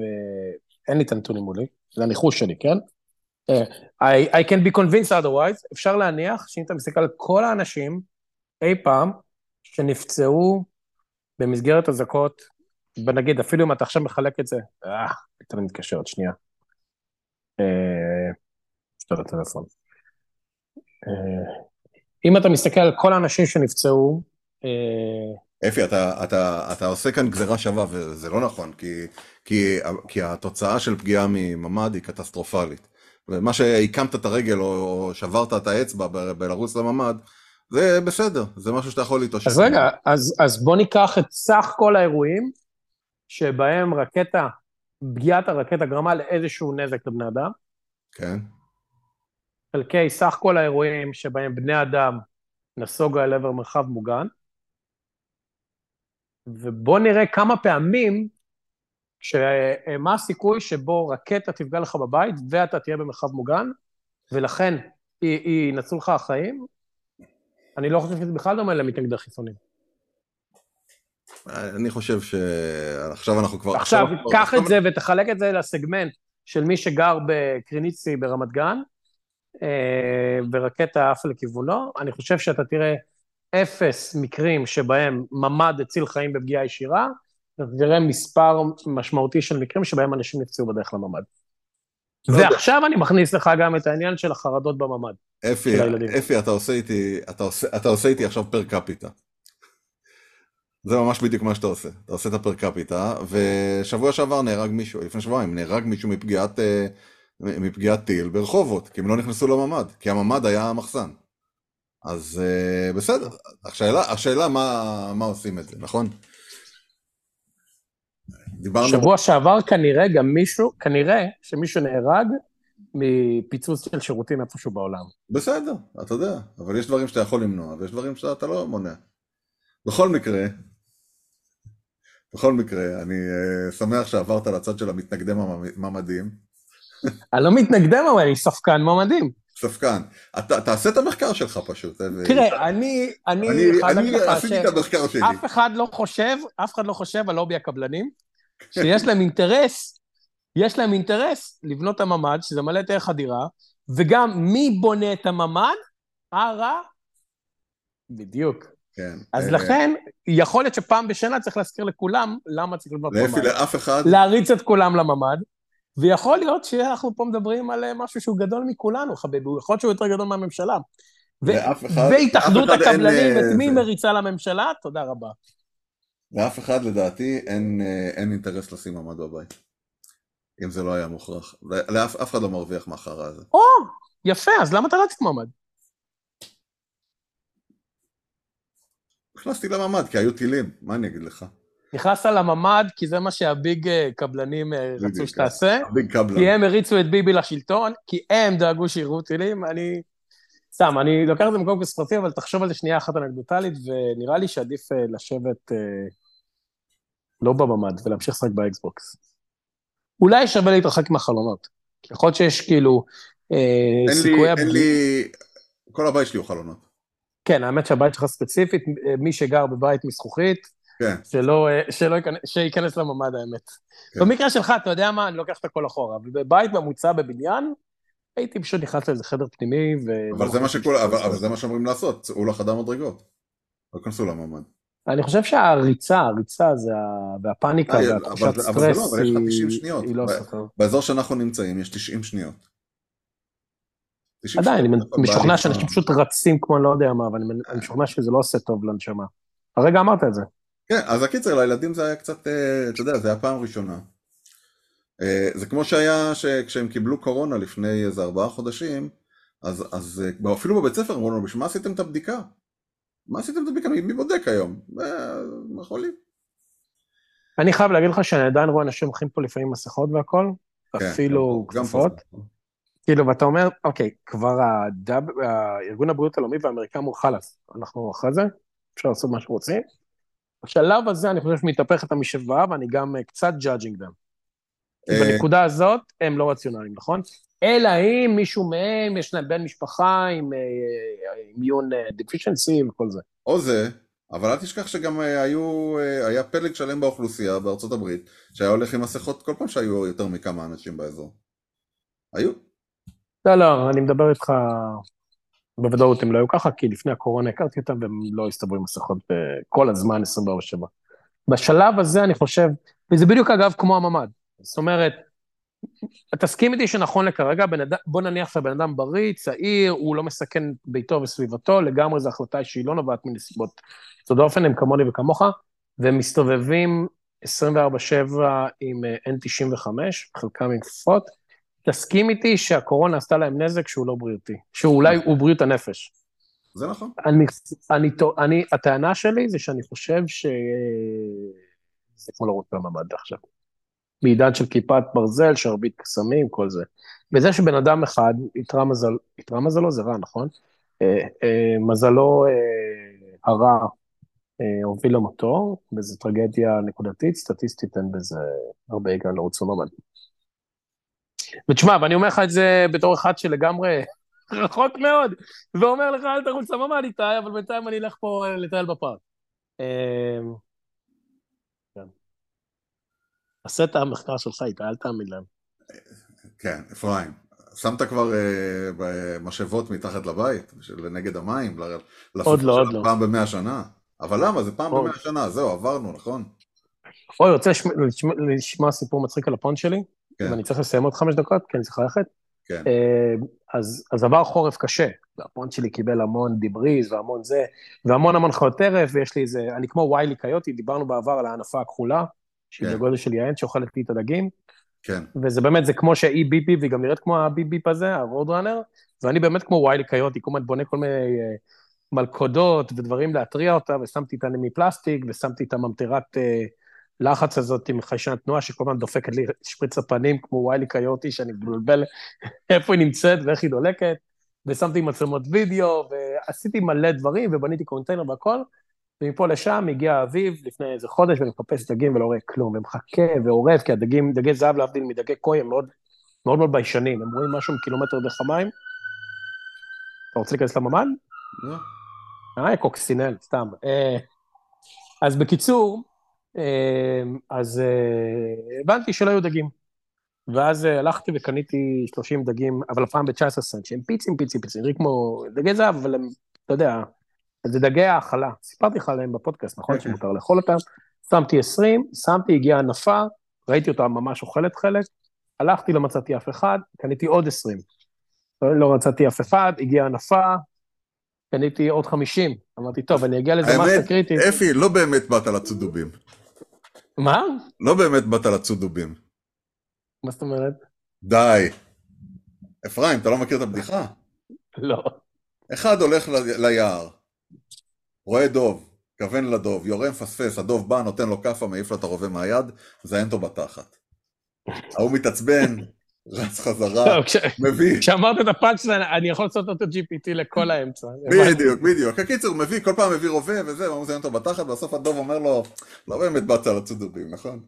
אין לי את הנתונים מולי, זה הניחוש שלי, כן? אה, I, I can be convinced otherwise, אפשר להניח שאם אתה מסתכל על כל האנשים אי פעם שנפצעו במסגרת אזעקות, ונגיד, אפילו אם אתה עכשיו מחלק את זה, אה, אתה מתקשר עוד שנייה. אה, טלפון. אה, אם אתה מסתכל על כל האנשים שנפצעו, אה, אפי, אתה, אתה, אתה עושה כאן גזירה שווה, וזה לא נכון, כי, כי, כי התוצאה של פגיעה מממ"ד היא קטסטרופלית. ומה שהקמת את הרגל או, שברת את האצבע בלרוץ לממ"ד, זה בסדר, זה משהו שאתה יכול להתאושש. אז רגע, אז, אז בוא ניקח את סך כל האירועים שבהם רקטה, פגיעת הרקטה גרמה לאיזשהו נזק לבני אדם, כן, חלקי סך כל האירועים שבהם בני אדם נסוגו אל עבר מרחב מוגן, ובוא נראה כמה פעמים, ש... מה הסיכוי שבו רקטה תפגע לך בבית ואתה תהיה במרחב מוגן, ולכן ינצלו לך החיים. אני לא חושב שזה בכלל דומה למתנגדי חיסונים. אני חושב שעכשיו אנחנו כבר... עכשיו, קח את זה ותחלק את זה לסגמנט של מי שגר בקריניצי ברמת גן, אה, ורקטה עפה לכיוונו, אני חושב שאתה תראה אפס מקרים שבהם ממ"ד הציל חיים בפגיעה ישירה, ואתה תראה מספר משמעותי של מקרים שבהם אנשים נפצעו בדרך לממ"ד. לא. ועכשיו אני מכניס לך גם את העניין של החרדות בממ"ד. אפי. אפי, אתה עושה איתי, אתה עושה, אתה עושה איתי עכשיו פר קפיטה. זה ממש בדיוק מה שאתה עושה. אתה עושה את הפר קפיטה, ושבוע שעבר נהרג מישהו, לפני שבועיים, נהרג מישהו מפגיעת, אה, מפגיעת טיל ברחובות, כי הם לא נכנסו לממ"ד, כי הממ"ד היה מחסן. אז אה, בסדר, השאלה, השאלה מה, מה עושים את זה, נכון? דיברנו, שבוע שעבר כנראה גם מישהו, כנראה שמישהו נהרג מפיצוץ של שירותים איפשהו בעולם. בסדר, אתה יודע, אבל יש דברים שאתה יכול למנוע, ויש דברים שאתה לא מונע. בכל מקרה, בכל מקרה, אני אה, שמח שעברת לצד של המתנגדי ממ"דים. אני לא מתנגדם, אבל אני ספקן מועמדים. ספקן, אתה תעשה את המחקר שלך פשוט. אה, תראה, אני, אני אני, עשיתי את המחקר שלי. שאף אחד לא חושב, אף אחד לא חושב על לובי הקבלנים, שיש להם אינטרס, יש להם אינטרס לבנות את הממ"ד, שזה מלא את ערך הדירה, וגם מי בונה את הממ"ד? הרע. בדיוק. כן. אז אה, לכן, יכול להיות שפעם בשנה צריך להזכיר לכולם למה צריך לבנות לאפי, ממ"ד. לאף אחד, להריץ את כולם לממ"ד, ויכול להיות שאנחנו פה מדברים על אה, משהו שהוא גדול מכולנו, חביבי, יכול להיות שהוא יותר גדול מהממשלה. ו- לאף אחד- והתאחדות הקבלנים, אה, את מי. מריצה לממשלה? תודה רבה. לאף אחד לדעתי אין, אין אינטרס לשים ממ"ד בבית. אם זה לא היה מוכרח. לאף אף אחד לא מרוויח מהחרא הזה. או, יפה, אז למה אתה רץ מועמד? נכנסתי לממ"ד כי היו טילים, מה אני אגיד לך? נכנסת לממ"ד כי זה מה שה big אה, קבלנים אה, רצו בדיוק, שתעשה, big קבלן. כי הם הריצו את ביבי לשלטון, כי הם דאגו שיראו טילים, אני... סתם, אני לוקח את זה למקום קונספירטיבי, אבל תחשוב על זה שנייה אחת אנקדוטלית, ונראה לי שעדיף אה, לשבת לא בממ"ד ולהמשיך לשחק באקסבוקס. אולי שווה להתרחק מהחלונות. יכול להיות שיש כאילו אה, אין לי... כל הבית שלי הוא חלונות. כן, האמת שהבית שלך ספציפית, מי שגר בבית מזכוכית, כן. שלא, שלא ייכנס, שייכנס לממ"ד האמת. כן. במקרה שלך, אתה יודע מה, אני לוקח את הכל אחורה. בבית ממוצע בבניין, הייתי פשוט נכנס לאיזה חדר פנימי ו... אבל זה מה שכול, אבל, אבל זה מה שאומרים לעשות, צאו לחדר מדרגות. לא כנסו לממ"ד. אני חושב שהריצה, הריצה זה ה... והפאניקה אה, והתחושת לא, סטרס היא- 90 שניות. היא לא טוב. באזור שאנחנו נמצאים יש 90 שניות. 90 עדיין, אני משוכנע. שאנשים פשוט רצים כמו אני לא יודע מה, אבל אני אני משוכנע שזה לא עושה טוב לנשמה. הרגע אמרת את זה. כן, אז הקיצר, לילדים זה היה קצת, אה, אתה יודע, זה היה פעם ראשונה. אה, זה כמו שהיה שכשהם קיבלו קורונה לפני איזה ארבעה חודשים, אז, אז אה, אפילו בבית ספר אמרו לנו, בשביל מה עשיתם את הבדיקה? מה עשיתם את הבדיקה? מי, בודק היום? אה, חולים. אני חייב להגיד לך שאני עדיין רואה אנשים הולכים פה לפעמים מסכות והכל, כן, אפילו כפפות. כאילו, ואתה אומר, אוקיי, כבר הדאב, ארגון הבריאות העולמי והאמריקאים אמרו, חלאס, אנחנו אחרי זה, אפשר לעשות מה שרוצים. בשלב הזה אני חושב שמתהפכת המשוואה, ואני גם אה, קצת judging them. כי אה, בנקודה הזאת הם לא רציונליים, נכון? אלא אם מישהו מהם, יש להם בן משפחה עם אימיון deficiency וכל זה. או זה, אבל אל תשכח שגם אה, היו, אה, היה פלג שלם באוכלוסייה בארצות הברית, שהיה הולך עם מסכות כל פעם שהיו יותר מכמה אנשים באזור. היו. לא, לא, אני מדבר איתך, בוודאות הם לא היו ככה, כי לפני הקורונה הכרתי אותם והם לא הסתובבו עם מסכות ב- כל הזמן 24/7. בשלב הזה אני חושב, וזה בדיוק אגב כמו הממ"ד, זאת אומרת, תסכים איתי שנכון לכרגע, אדם, בוא נניח שהבן אדם בריא, צעיר, הוא לא מסכן ביתו וסביבתו, לגמרי זו החלטה שהיא לא נובעת מנסיבות יוצאות דופן, הם כמוני וכמוך, והם מסתובבים 24/7 עם אה, N95, חלקם עם כפפות. תסכים איתי שהקורונה עשתה להם נזק שהוא לא בריאותי, שהוא אולי הוא בריאות הנפש. זה נכון. אני, אני, אני, הטענה שלי זה שאני חושב ש... זה כמו לרוץ בממ"ד עכשיו. בעידן של כיפת ברזל, שרביט קסמים, כל זה. וזה שבן אדם אחד, איתרע מזל, איתרע מזלו זה רע, נכון? אה, אה, מזלו אה, הרע אה, הוביל למותו, וזו טרגדיה נקודתית, סטטיסטית אין בזה הרבה היגיון לרוץ בממ"ד. ותשמע, ואני אומר לך את זה בתור אחד שלגמרי רחוק מאוד, ואומר לך, אל תרוץ לממ"ד איתי, אבל בינתיים אני אלך פה לטייל בפארק. אה, כן. עשה את המחקר שלך איתי, אל תאמין להם. כן, אפרים. שמת כבר אה, במשאבות מתחת לבית, של נגד המים? עוד לא, עוד לא. פעם במאה שנה. אבל למה? זה פעם. במאה שנה, זהו, עברנו, נכון? אוי, רוצה לשמוע סיפור מצחיק על ה pond שלי? כן. ואני צריך לסיים עוד חמש דקות, כי אני צריך ללכת. כן. אה, אז, אז עבר חורף קשה, וה pond שלי קיבל המון debris והמון זה, והמון המון חיות טרף, ויש לי איזה, אני כמו Wile E. Coyote, דיברנו בעבר על האנפה הכחולה, שהיא כן. בגודל של יען שאוכלת לי את הדגים, כן. וזה באמת, זה כמו שהיא beep beep, והיא גם נראית כמו ה beep beep הזה, ה Road Runner, ואני באמת כמו ויילי קיוטי, כל הזמן בונה כל מיני אה, מלכודות ודברים להתריע אותה, ושמתי את מפלסטיק, ושמתי את הממטרת אה, לחץ הזאת עם חיישן תנועה, שכל הזמן דופקת לי שפריץ הפנים, כמו ויילי קיוטי, שאני מבלבל איפה היא נמצאת ואיך היא דולקת, ושמתי מצלמות וידאו, ועשיתי מלא דברים, ובניתי קונטיינר והכל, ומפה לשם הגיע האביב לפני איזה חודש, ואני מחפש דגים ולא רואה כלום, ומחכה ועורב, כי הדגים, דגי זהב להבדיל מדגי קוי, הם מאוד מאוד מאוד ביישנים, הם רואים משהו מקילומטר דרך המים. אתה רוצה להיכנס לממ"ד? לא. אה, קוקסינל, סתם. אה, אז בקיצור, אז אה, הבנתי שלא היו דגים. ואז אה, הלכתי וקניתי 30 דגים, אבל הפעם ב-19 סנט, שהם פיצים, פיצים, פיצים, נראים כמו דגי זהב, אבל הם, אתה יודע, זה דגי האכלה. סיפרתי לך עליהם בפודקאסט, נכון? כן, כן. שמותר לאכול אותם. שמתי 20, שמתי, הגיעה ענפה, ראיתי אותה ממש אוכלת חלק, הלכתי, לא מצאתי אף אחד, קניתי עוד 20. לא מצאתי אף אחד, הגיעה ענפה, קניתי עוד 50. אמרתי, טוב, אני אגיע לזה מסה האמת, קריטית. אפי, לא באמת באת לצודובים. מה? לא באמת באת לצודובים. מה זאת אומרת? די. אפרים, אתה לא מכיר את הבדיחה? לא. אחד הולך ל- ליער, רואה דוב, כוון לדוב, יורה מפספס, הדוב בא, נותן לו כאפה, מעיף לו את הרובה מהיד, מזיין אותו בתחת. ההוא מתעצבן, רץ חזרה, כש- מביא, כשאמרת את הפאנץ' אני יכול לעשות אותו GPT לכל האמצע. בדיוק, בדיוק. הקיצור, מביא, כל פעם מביא רובה וזה, הוא מזיין אותו בתחת, בסוף הדוב אומר לו, לא באמת באת לצודובים, נכון?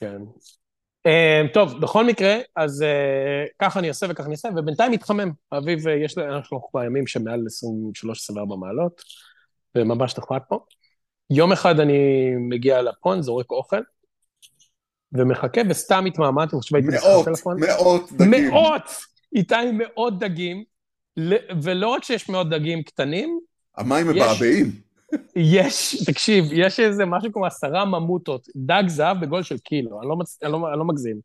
כן. אה, טוב, בכל מקרה, אז אה, ככה אני אעשה וככה אני אעשה, ובינתיים מתחמם. האביב, אה, יש לנו כבר ימים שמעל 23-24 מעלות, וממש נחמד פה. יום אחד אני מגיע לפון, זורק אוכל, ומחכה וסתם מתמהמת, אני חושב שהייתי מאות, מאות דגים. מאות! איתי מאות דגים, ולא רק שיש מאות דגים קטנים, המים מבעבעים. יש, תקשיב, יש איזה משהו כמו עשרה ממוטות, דג זהב בגול של קילו, אני לא, מצ... אני לא, אני לא מגזים.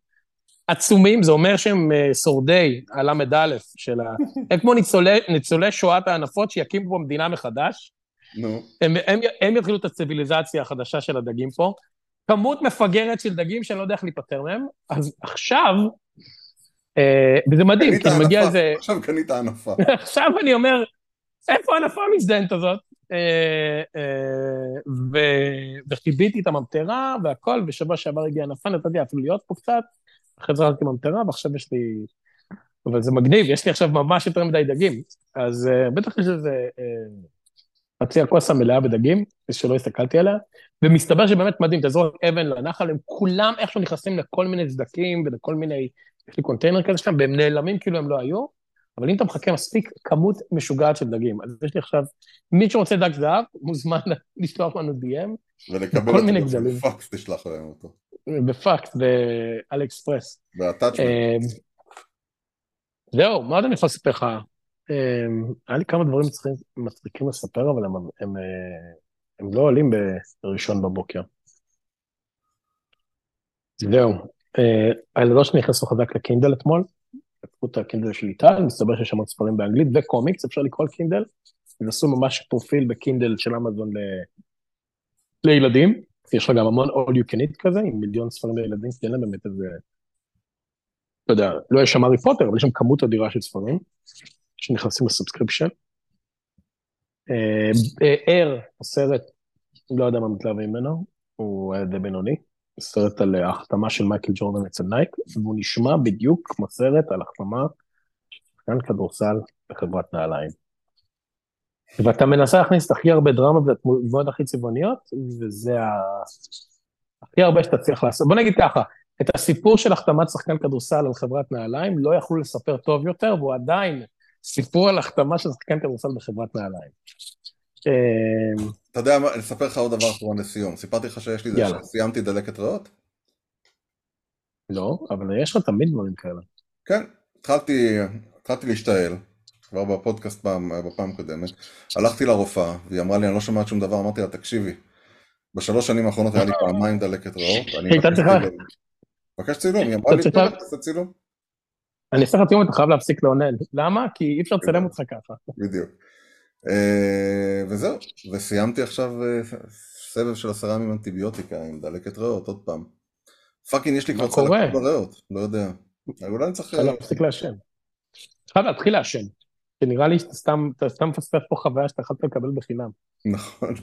עצומים, זה אומר שהם uh, שורדי הל"א של ה... הם כמו ניצולי, ניצולי שואת הענפות שיקימו פה מדינה מחדש. נו. הם, הם, הם יתחילו את הציוויליזציה החדשה של הדגים פה. כמות מפגרת של דגים שאני לא יודע איך להיפטר מהם, אז עכשיו, uh, וזה מדהים, כי מגיע איזה... עכשיו קנית ענפה. עכשיו אני אומר, איפה הענפה המזדיינת הזאת? אה, וחיביתי את הממטרה והכל, ושבוע שעבר הגיע ענפה, נתתי אפילו להיות פה קצת, אחרי זה הלכתי ממטרה, ועכשיו יש לי... אבל זה מגניב, יש לי עכשיו ממש יותר מדי דגים. אז uh, בטח יש איזה חצי הכוס המלאה בדגים, שלא הסתכלתי עליה, ומסתבר שבאמת מדהים, תזרוק אבן לנחל, הם כולם איכשהו נכנסים לכל מיני סדקים ולכל מיני, יש לי קונטיינר כזה שם, והם נעלמים כאילו הם לא היו, אבל אם אתה מחכה מספיק כמות משוגעת של דגים, אז יש לי עכשיו, מי שרוצה דג זהב, מוזמן לשלוח לנו DM, ולקבל אותו בפקס, תשלח להם אותו. בפקס, באליאקספרס. ב attachment. אמ, זהו, מה עוד אני יכול לספר לך? אמ, היה לי כמה דברים מצחיקים לספר, אבל הם, הם, אה, הם לא עולים בראש בבוקר. זהו, אה, הילדות שלי נכנסו חזק לקינדל אתמול, לקחו את הקינדל של איטל, מסתבר שיש שם ספרים באנגלית וקומיקס, אפשר לקרוא על קינדל, הם עשו ממש פרופיל בקינדל של אמזון ל... לילדים, יש לך גם המון all you can eat כזה, עם מיליון ספרים לילדים, כי אין להם באמת איזה... לא יודע, לא יש שם הארי פוטר, אבל יש שם כמות אדירה של ספרים, שנכנסים ל subscription. Air, הסרט, לא יודע מה מתלהבים ממנו, הוא די בינוני, סרט על ההחתמה של מייקל ג'ורדן אצל נייק, והוא נשמע בדיוק כמו סרט על החתמה של שחקן כדורסל בחברת נעליים. ואתה מנסה להכניס את הכי הרבה דרמה והדמויות הכי צבעוניות, וזה ה... הכי הרבה שאתה צריך לעשות. בוא נגיד ככה, את הסיפור של החתמת שחקן כדורסל על חברת נעליים לא יכלו לספר טוב יותר, והוא עדיין סיפור על החתמה של שחקן כדורסל בחברת נעליים. אמ, אתה יודע, אני אספר לך עוד דבר אחרון לסיום. סיפרתי לך שיש לי, סיימתי דלקת ריאות? לא, אבל יש לך תמיד דברים כאלה. כן, התחלתי, התחלתי להשתעל. כבר בפודקאסט פעם, בפעם קודמת, הלכתי לרופאה, והיא אמרה לי, אני לא שומעת שום דבר, אמרתי לה, תקשיבי, בשלוש שנים האחרונות היה לי פעמיים דלקת ריאות, אני מבקש צילום, היא אמרה לי, תעשה צילום. אני אעשה לך צילום, אתה חייב להפסיק לעונן. למה? כי אי אפשר לצלם אותך ככה. בדיוק. אה, וזהו, וסיימתי עכשיו אה, סבב של עשרה ימים אנטיביוטיקה עם דלקת ריאות, עוד פעם. fucking יש לי כבר צלקות בריאות, לא יודע. אולי אני צריך... להפסיק לעשן. חייב להתחיל לעשן. שנראה לי שאתה סתם, אתה סתם מפספס פה חוויה שאתה יכולת לקבל בחינם. נכון,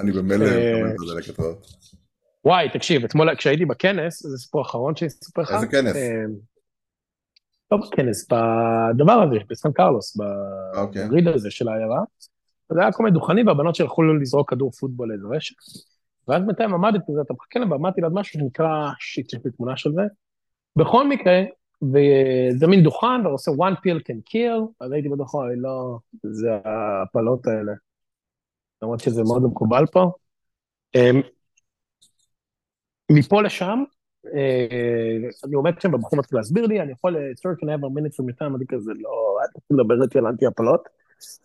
אני במילא אה, מקבל את הדלקת ריאות. וואי, תקשיב, אתמול כשהייתי בכנס, זה סיפור אחרון שאני אספר לך. איזה כנס? לא בכנס, בדבר הזה, בסן קרלוס, אוקיי. בריד הזה של העיירה. זה היה כל מיני דוכנים, והבנות שהלכו לזרוק כדור פוטבול לאיזה רשת. ואז בינתיים עמדתי, אתה מחכה להם, ועמדתי ליד משהו שנקרא, שיט, יש לי תמונה של זה. בכל מקרה, וזה מין דוכן, ועושה one pill can kill, אז הייתי בדוכן, לא, זה ההפלות האלה. למרות שזה מאוד מקובל פה. אמ, מפה לשם, אני עומד שם, בבחור מתחיל להסביר לי, אני יכול, sir, can I have a minute from your time? אני כזה, לא, אל תתחיל לדבר איתי על אנטי הפלות.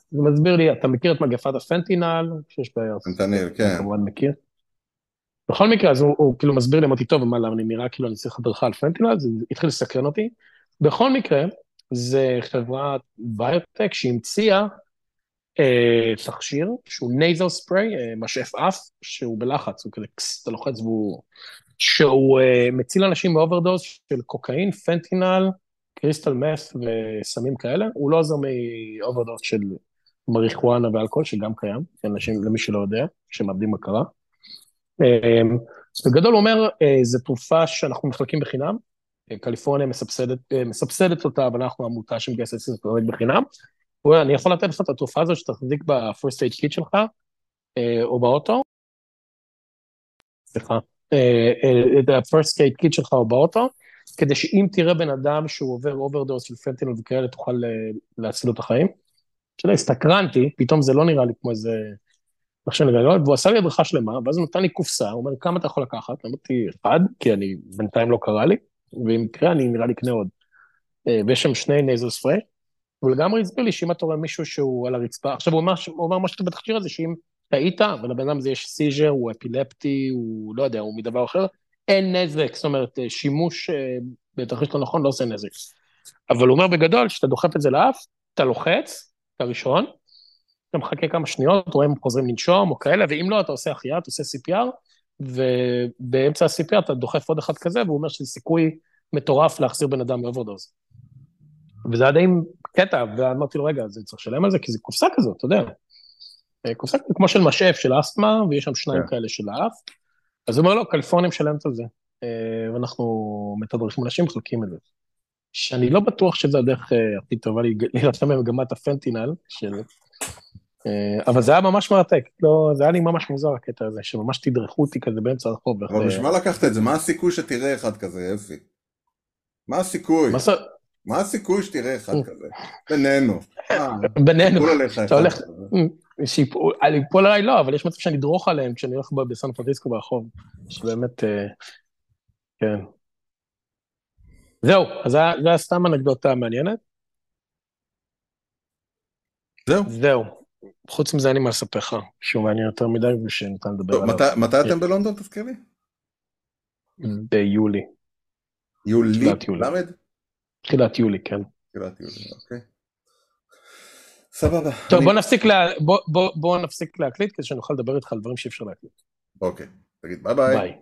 הוא מסביר לי, אתה מכיר את מגפת הפנטינל, שיש בעיה? פנטניל, כן. כמובן מכיר. בכל מקרה, אז הוא, הוא כאילו מסביר לי, אמרתי, טוב, מה, למה אני נראה כאילו אני צריך הדרכה על פנטינל, הוא התחיל לסקרן אותי. בכל מקרה, זה חברת ביוטק שהמציאה אה, תכשיר, שהוא nasal spray, אה, משאף אף, שהוא בלחץ, הוא כזה, אתה לוחץ והוא... שהוא אה, מציל אנשים מ overdose של קוקאין, פנטינל, קריסטל מס וסמים כאלה, הוא לא עוזר מאוברדוז של מריחואנה ואלכוהול, שגם קיים, אנשים, למי שלא יודע, שמאבדים הכרה. אמ, בגדול הוא אומר, אה, זו תרופה שאנחנו מחלקים בחינם, קליפורניה מסבסדת, מסבסדת אותה, אבל אנחנו עמותה שמגייסת את זה בחינם. הוא אומר, אני יכול לתת לך את התרופה הזאת שתחזיק ב-first aid kit שלך, או באוטו, סליחה, את ה-first aid kit שלך או באוטו, כדי שאם תראה בן אדם שהוא עובר overdose של פנטינל וכאלה, תוכל להציל לו את החיים. כשאתה הסתקרנתי, פתאום זה לא נראה לי כמו איזה איך שאני גדול, והוא עשה לי הדרכה שלמה, ואז הוא נתן לי קופסה, הוא אומר, כמה אתה יכול לקחת? אמרתי, אחד, כי אני, בינתיים לא קרה לי, ואם יקרה, אני נראה לי אקנה עוד. אה, ויש שם שני nasal spray, הוא לגמרי הסביר לי שאם אתה רואה מישהו שהוא על הרצפה, עכשיו הוא אומר, הוא אומר משהו בתכשיר הזה, שאם טעית, ולבן אדם הזה יש seizure, הוא אפילפטי, הוא לא יודע, הוא מדבר אחר, אין נזק, זאת אומרת, אה, שימוש אה, בתרחיש לא נכון לא עושה נזק. אבל הוא אומר בגדול, כשאתה דוחף את זה לאף, אתה לוחץ, אתה ראשון, אתה מחכה כמה שניות, רואה אם חוזרים לנשום או כאלה, ואם לא, אתה עושה החייאה, אתה עושה CPR, ובאמצע ה-CPR אתה דוחף עוד אחד כזה, והוא אומר שזה סיכוי מטורף להחזיר בן אדם מ overdose. וזה היה די קטע, ואמרתי לו, רגע, אז אני צריך לשלם על זה, כי זה קופסה כזאת, אתה יודע. אה, קופסה כמו של משאף של אסתמה, ויש שם שניים. כן. כאלה של האף. אז הוא אומר לו, קליפורניה משלמת על זה, אה, ואנחנו מתדרכים אנשים, מחלקים את זה. שאני לא בטוח שזו הדרך אה, הכי טובה להילחם במגמת הפנטינל, של... אבל זה היה ממש מרתק, לא, זה היה לי ממש מוזר הקטע הזה, שממש תדרכו אותי כזה באמצע הרחוב. אבל בשביל מה לקחת את זה? מה הסיכוי שתראה אחד כזה, אפי? מה הסיכוי? מה הסיכוי שתראה אחד כזה? בינינו. בינינו. אתה הולך... ליפול עליי לא, אבל יש מצב שאני אדרוך עליהם כשאני הולך בסן פרנסיסקו ברחוב. שבאמת... אה, כן. זהו, אז זה היה סתם אנקדוטה מעניינת. זהו. זהו. חוץ מזה אין לי מה לספר לך, שהוא מעניין יותר מדי ושניתן לדבר עליו. מתי אתם בלונדון, תזכיר לי? ביולי. יולי? למד? תחילת יולי, כן. תחילת יולי, אוקיי. סבבה. טוב, אני... בוא נפסיק, לה... בוא, בוא, בוא נפסיק להקליט כדי שנוכל לדבר איתך על דברים שאי אפשר להקליט. אוקיי, תגיד ביי ביי. ביי.